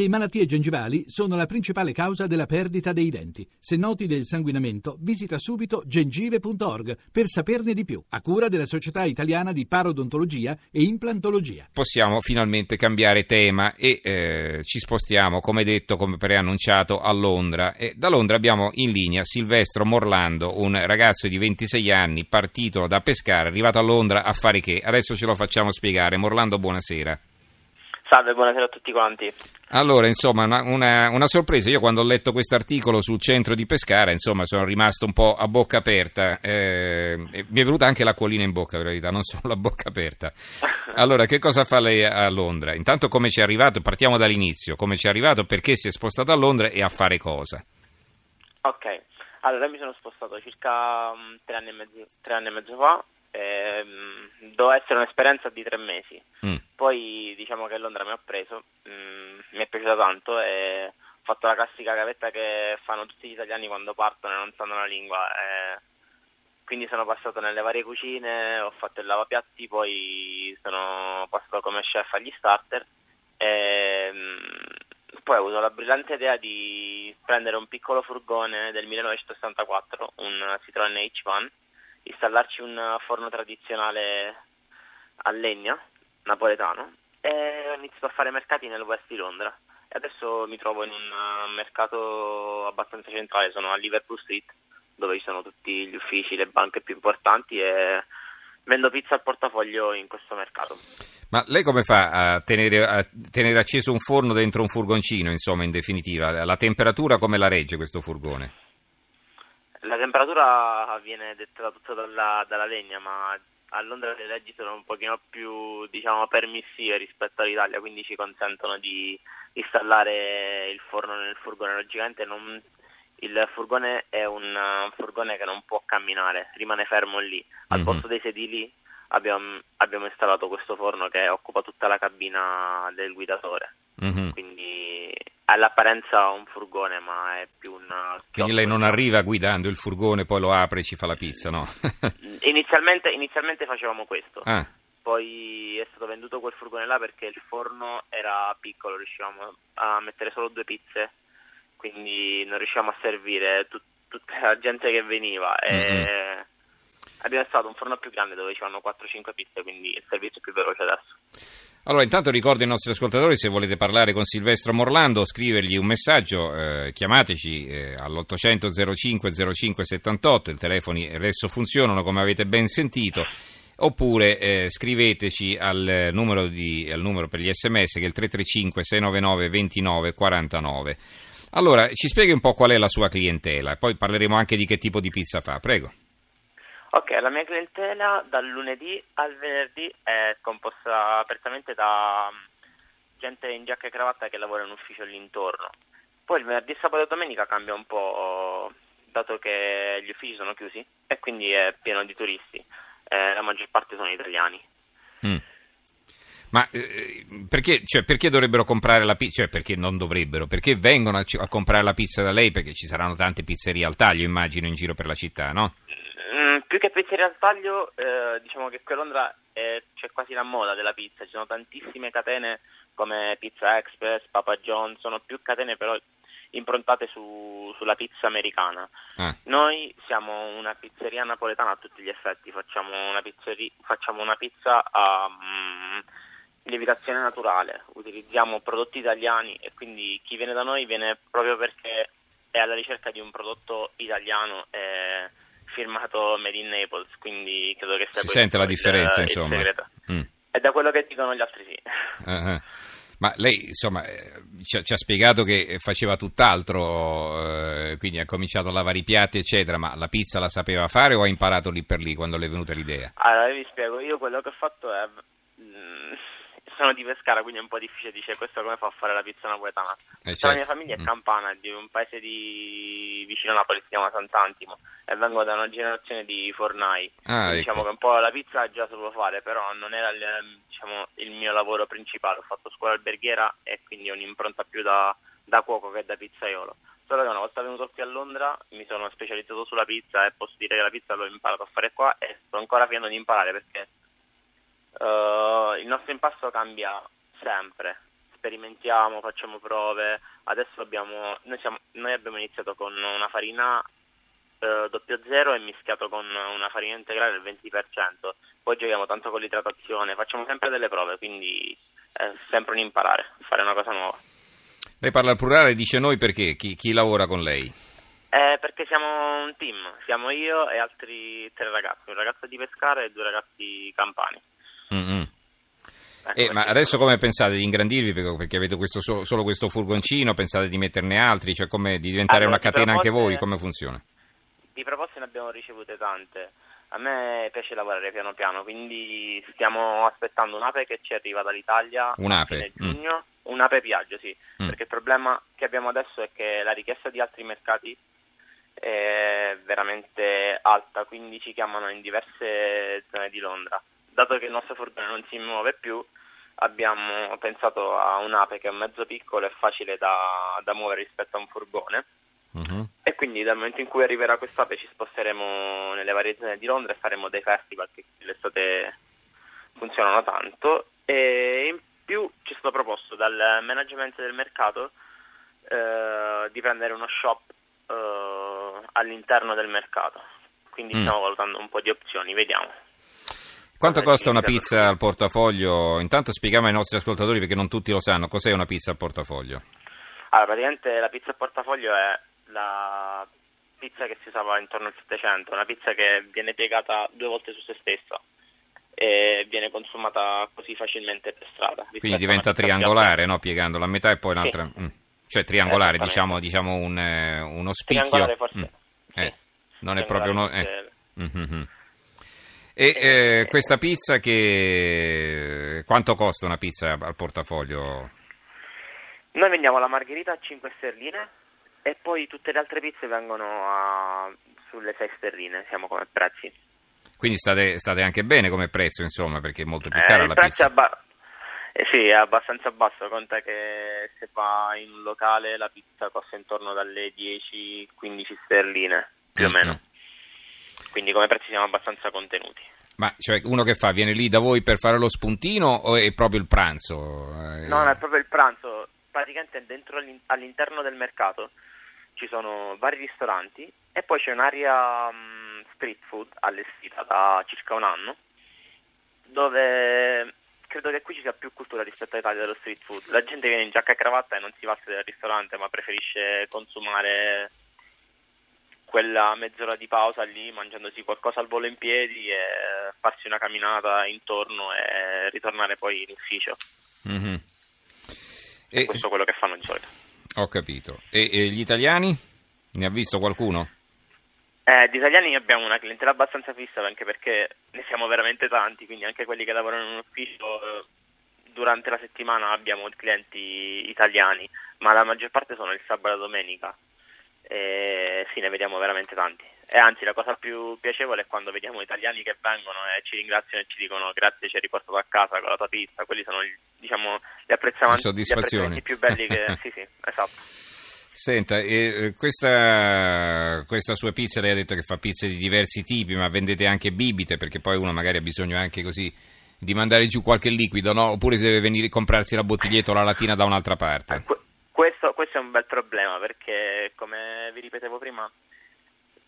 Le malattie gengivali sono la principale causa della perdita dei denti. Se noti del sanguinamento, visita subito gengive.org per saperne di più, a cura della Società Italiana di Parodontologia e Implantologia. Possiamo finalmente cambiare tema e eh, ci spostiamo, come detto, come preannunciato, a Londra. E da Londra abbiamo in linea Silvestro Morlando, un ragazzo di 26 anni, partito da pescare, arrivato a Londra a fare che? Adesso ce lo facciamo spiegare. Morlando, buonasera. Salve, buonasera a tutti quanti. Allora, insomma, una, una, una sorpresa. Io quando ho letto questo articolo sul centro di Pescara, insomma, sono rimasto un po' a bocca aperta. Eh, mi è venuta anche l'acquolina in bocca, per verità, non solo la bocca aperta. Allora, che cosa fa lei a Londra? Intanto come ci è arrivato? Partiamo dall'inizio. Come ci è arrivato? Perché si è spostato a Londra e a fare cosa? Ok, allora mi sono spostato circa um, tre, anni mezzo, tre anni e mezzo fa ehm, doveva essere un'esperienza di tre mesi. Mm. Poi diciamo che Londra mi ha preso, mm, mi è piaciuta tanto e ho fatto la classica gavetta che fanno tutti gli italiani quando partono e non sanno la lingua. E quindi sono passato nelle varie cucine, ho fatto il lavapiatti, poi sono passato come chef agli starter. E, mm, poi ho avuto la brillante idea di prendere un piccolo furgone del 1964, un Citroen H-Van, installarci un forno tradizionale a legna napoletano e ho iniziato a fare mercati nel west di Londra e adesso mi trovo in un mercato abbastanza centrale, sono a Liverpool Street dove ci sono tutti gli uffici, le banche più importanti e vendo pizza al portafoglio in questo mercato. Ma lei come fa a tenere, a tenere, acceso un forno dentro un furgoncino, insomma, in definitiva? La temperatura come la regge questo furgone? La temperatura viene dettata tutta dalla, dalla legna, ma a Londra le leggi sono un pochino più diciamo, permissive rispetto all'Italia, quindi ci consentono di installare il forno nel furgone. Logicamente non, il furgone è un furgone che non può camminare, rimane fermo lì. Al mm-hmm. posto dei sedili abbiamo, abbiamo, installato questo forno che occupa tutta la cabina del guidatore. Mm-hmm. Quindi all'apparenza un furgone, ma è più un... Quindi lei non arriva guidando il furgone, poi lo apre e ci fa la pizza, no? inizialmente, inizialmente, facevamo questo. Ah. Poi è stato venduto quel furgone là perché il forno era piccolo, riuscivamo a mettere solo due pizze, quindi non riuscivamo a servire tut- tutta la gente che veniva. Mm-hmm. Abbiamo installato un forno più grande dove ci vanno 4-5 pizze, quindi il servizio è più veloce adesso. Allora, intanto ricordo ai nostri ascoltatori, se volete parlare con Silvestro Morlando, scrivergli un messaggio, eh, chiamateci eh, all'800 05 05 78, i telefoni adesso funzionano come avete ben sentito, oppure eh, scriveteci al numero, di, al numero, per gli sms che è il 335 699 29 49. Allora, ci spieghi un po' qual è la sua clientela, poi parleremo anche di che tipo di pizza fa, prego. Ok, la mia clientela dal lunedì al venerdì è composta prettamente da mm, gente in giacca e cravatta che lavora in ufficio all'intorno. Poi il venerdì, sabato e domenica cambia un po', dato che gli uffici sono chiusi e quindi è pieno di turisti. Eh, la maggior parte sono italiani. Mm. Ma eh, perché, cioè, perché, dovrebbero comprare la pizza? Cioè, perché non dovrebbero? Perché vengono a, a, comprare la pizza da lei? Perché ci saranno tante pizzerie al taglio, immagino, in giro per la città, no? Più che pizzeria al taglio, eh, diciamo che qui a Londra è, c'è quasi la moda della pizza, ci sono tantissime catene come Pizza Express, Papa John, sono più catene però improntate su, sulla pizza americana. Ah. Noi siamo una pizzeria napoletana a tutti gli effetti, facciamo una, facciamo una pizza a um, lievitazione naturale, utilizziamo prodotti italiani e quindi chi viene da noi viene proprio perché è alla ricerca di un prodotto italiano. E, firmato Made in Naples, quindi credo che sia Si sente la differenza, il, insomma. Il mm. E da quello che dicono gli altri sì. Uh-huh. Ma lei, insomma, eh, ci, ci, ha spiegato che faceva tutt'altro, eh, quindi ha cominciato a lavare i piatti, eccetera, ma la pizza la sapeva fare o ha imparato lì per lì quando le è venuta l'idea? Allora, vi spiego, io quello che ho fatto è... Sono di Pescara, quindi è un po' difficile dire questo come fa a fare la pizza napoletana. Eh, certo. La mia famiglia è mm. campana, di un paese di... vicino a Napoli, si chiama Sant'Antimo, e vengo da una generazione di fornai. Ah, diciamo ecco. che un po' la pizza già sapevo fare, però non era il, diciamo, il, mio lavoro principale. Ho fatto scuola alberghiera e quindi ho un'impronta più da, da cuoco che da pizzaiolo. Solo che una volta venuto qui a Londra mi sono specializzato sulla pizza e posso dire che la pizza l'ho imparato a fare qua e sto ancora finendo di imparare perché uh, il nostro impasto cambia sempre, sperimentiamo, facciamo prove. Adesso abbiamo, noi, siamo, noi abbiamo iniziato con una farina eh, doppio zero e mischiato con una farina integrale del 20%. Poi giochiamo tanto con l'idratazione, facciamo sempre delle prove, quindi è sempre un imparare, fare una cosa nuova. Lei parla al plurale, dice noi perché? Chi, chi lavora con lei? Eh, perché siamo un team, siamo io e altri tre ragazzi, un ragazzo di Pescara e due ragazzi campani. Mm-hmm. Eh, ma adesso come pensate di ingrandirvi perché avete questo, solo questo furgoncino? Pensate di metterne altri? Cioè come di diventare allora, una catena proposte, anche voi? Come funziona? Di proposte ne abbiamo ricevute tante. A me piace lavorare piano piano, quindi stiamo aspettando un'ape che ci arriva dall'Italia un'ape. a mm. giugno, mm. un'ape Piaggio, sì, mm. perché il problema che abbiamo adesso è che la richiesta di altri mercati è veramente alta, quindi ci chiamano in diverse zone di Londra dato che il nostro furgone non si muove più, abbiamo pensato a un'ape che è mezzo piccolo e facile da, da muovere rispetto a un furgone. Uh-huh. E quindi dal momento in cui arriverà quest'ape ci sposteremo nelle varie zone di Londra e faremo dei festival che l'estate funzionano tanto. E in più ci è stato proposto dal management del mercato eh, di prendere uno shop eh, all'interno del mercato. Quindi mm. stiamo valutando un po' di opzioni, vediamo. Quanto costa una pizza al portafoglio? Intanto spieghiamo ai nostri ascoltatori perché non tutti lo sanno, cos'è una pizza al portafoglio? Allora, praticamente la pizza al portafoglio è la pizza che si usava intorno al 700, una pizza che viene piegata due volte su se stessa e viene consumata così facilmente per strada. Quindi diventa triangolare, no? Piegandola a metà e poi l'altra... Sì. Mm. Cioè triangolare, diciamo, diciamo un, eh, uno spicchio. Triangolare forse. Mm. Eh, sì. Non è proprio uno... Eh. Mm-hmm. E eh, questa pizza che... quanto costa una pizza al portafoglio? Noi vendiamo la margherita a 5 sterline e poi tutte le altre pizze vengono a... sulle 6 sterline, siamo come prezzi. Quindi state, state, anche bene come prezzo, insomma, perché è molto più cara eh, la pizza. Abba... Eh sì, è abbastanza basso, conta che se va in un locale la pizza costa intorno dalle 10-15 sterline, più mm-hmm. o meno quindi come prezzi siamo abbastanza contenuti. Ma cioè uno che fa, viene lì da voi per fare lo spuntino o è proprio il pranzo? No, no, è proprio il pranzo. Praticamente dentro all'interno del mercato ci sono vari ristoranti e poi c'è un'area um, street food allestita da circa un anno dove credo che qui ci sia più cultura rispetto all'Italia dello street food. La gente viene in giacca e cravatta e non si va a sedere al ristorante ma preferisce consumare quella mezz'ora di pausa lì mangiandosi qualcosa al volo in piedi e farsi una camminata intorno e ritornare poi in ufficio. Mm-hmm. E questo è quello che fanno di solito. Ho capito. E, e gli italiani? Ne ha visto qualcuno? Eh, di italiani abbiamo una clientela abbastanza fissa anche perché ne siamo veramente tanti, quindi anche quelli che lavorano in un ufficio eh, durante la settimana abbiamo clienti italiani, ma la maggior parte sono il sabato e la domenica e sì, ne vediamo veramente tanti. E anzi, la cosa più piacevole è quando vediamo italiani che vengono e ci ringraziano e ci dicono grazie, ci hai riportato a casa con la tua pizza. Quelli sono diciamo, gli, apprezzamenti, gli apprezzamenti più belli che... sì, sì, esatto. Senta, eh, questa, questa, sua pizza, lei ha detto che fa pizze di diversi tipi, ma vendete anche bibite, perché poi uno magari ha bisogno anche così di mandare giù qualche liquido, no? Oppure se deve venire a comprarsi la bottiglietta o la latina da un'altra parte. Bel problema perché, come vi ripetevo prima,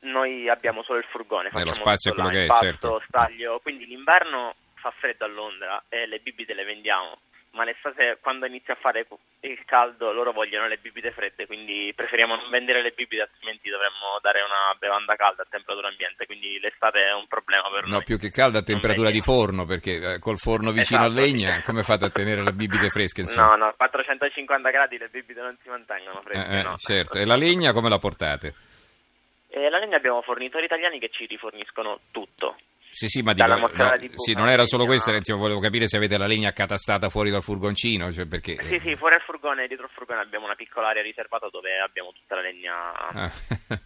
noi abbiamo solo il furgone, eh, lo spazio è quello che è, pasto, certo. staglio, quindi l'inverno fa freddo a Londra e le bibite le vendiamo ma l'estate quando inizia a fare il caldo loro vogliono le bibite fredde, quindi preferiamo non vendere le bibite, altrimenti dovremmo dare una bevanda calda a temperatura ambiente, quindi l'estate è un problema per no, noi. No, più che calda a temperatura di forno, perché eh, col forno vicino esatto, a legna sì. come fate a tenere le bibite fresche? Insomma? No, no, a 450 gradi le bibite non si mantengono fresche. Eh, eh, no, certo, e la legna come la portate? E la legna abbiamo fornitori italiani che ci riforniscono tutto, sì, sì, ma dico, no, sì, non era solo questo, no. volevo capire se avete la legna accatastata fuori dal furgoncino. Cioè perché... Sì, sì, fuori al furgone, dietro il furgone abbiamo una piccola area riservata dove abbiamo tutta la legna. Ah,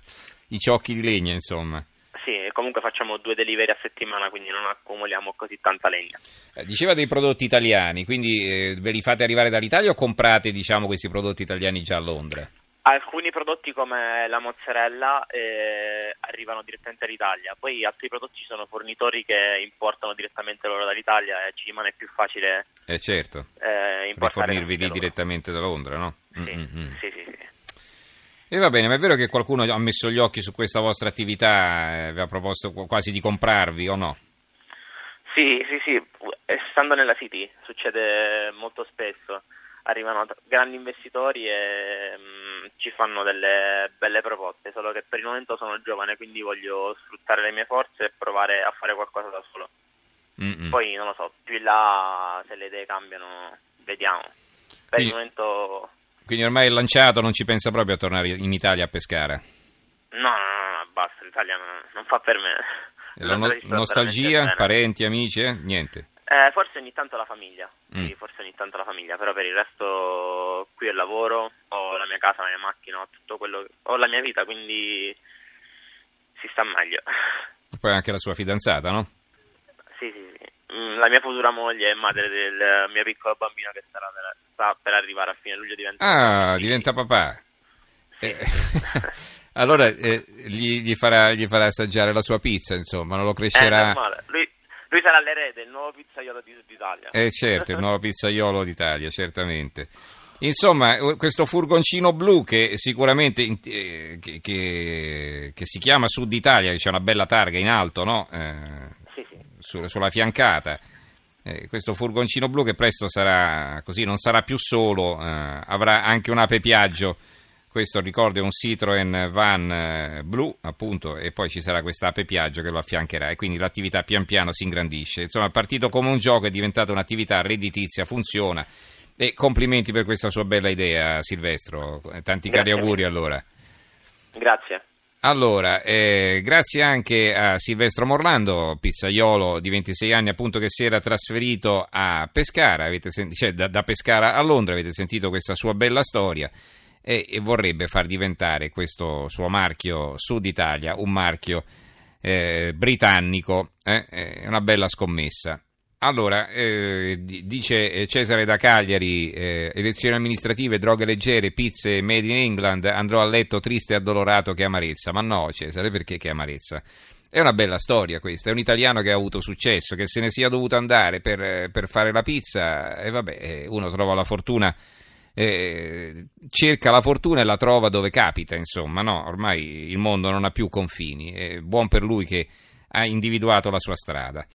I ciocchi di legna, insomma. Sì, comunque facciamo due delivery a settimana, quindi non accumuliamo così tanta legna. Eh, diceva dei prodotti italiani, quindi eh, ve li fate arrivare dall'Italia o comprate diciamo, questi prodotti italiani già a Londra? Alcuni prodotti come la mozzarella eh, arrivano direttamente dall'Italia, poi altri prodotti sono fornitori che importano direttamente loro dall'Italia e ci rimane più facile eh certo. eh, fornirvi lì direttamente da Londra, no? Sì, mm-hmm. sì, sì, sì. E va bene, ma è vero che qualcuno ha messo gli occhi su questa vostra attività, eh, vi ha proposto quasi di comprarvi o no? Sì, sì, sì, stando nella City succede molto spesso arrivano grandi investitori e mh, mm, ci fanno delle belle proposte, solo che per il momento sono giovane, quindi voglio sfruttare le mie forze e provare a fare qualcosa da solo. Mm-mm. Poi non lo so, più in là se le idee cambiano, vediamo. Per quindi, il momento... Quindi ormai è lanciato, non ci pensa proprio a tornare in Italia a pescare? No, no, no, no basta, l'Italia non, non fa per me. La no- nostalgia, parenti, amici, eh? niente? Eh, forse ogni tanto la famiglia, mm. sì, forse ogni tanto la famiglia, però per il resto qui il lavoro, ho la mia casa, la mia macchina, ho tutto quello, ho la mia vita, quindi si sta meglio. E poi anche la sua fidanzata, no? Sì, sì, sì. Mm, la mia futura moglie è madre del mio piccolo bambino che sarà per, sta per arrivare a fine luglio diventa Ah, quindi... diventa papà. Sì. Eh, allora eh, gli, gli, farà, gli, farà, assaggiare la sua pizza, insomma, non lo crescerà. È normale. Lui, lui sarà l'erede, il nuovo pizzaiolo di Sud Italia. Eh certo, il nuovo pizzaiolo d'Italia, certamente. Insomma, questo furgoncino blu che sicuramente eh, che, che, che, si chiama Sud Italia, che c'è una bella targa in alto, no? Eh, sì, sì. Su, sulla fiancata. Eh, questo furgoncino blu che presto sarà così, non sarà più solo, eh, avrà anche un ape piaggio questo ricordo è un Citroen Van eh, blu appunto e poi ci sarà questa ape piaggio che lo affiancherà. E quindi l'attività pian piano si ingrandisce. Insomma è partito come un gioco è diventata un'attività redditizia funziona. E complimenti per questa sua bella idea Silvestro. Tanti cari auguri allora. Grazie. Allora, eh, grazie anche a Silvestro Morlando, pizzaiolo di 26 anni appunto che si era trasferito a Pescara, sent- cioè da, da Pescara a Londra, avete sentito questa sua bella storia e, e vorrebbe far diventare questo suo marchio Sud Italia un marchio eh, britannico. Eh? È una bella scommessa. Allora, eh, dice Cesare da Cagliari, eh, elezioni amministrative, droghe leggere, pizze made in England, andrò a letto triste e addolorato che amarezza. Ma no, Cesare, perché che amarezza? È una bella storia questa, è un italiano che ha avuto successo, che se ne sia dovuto andare per, per fare la pizza e vabbè, eh, uno trova la fortuna eh, cerca la fortuna e la trova dove capita, insomma, no? ormai il mondo non ha più confini, è buon per lui che ha individuato la sua strada.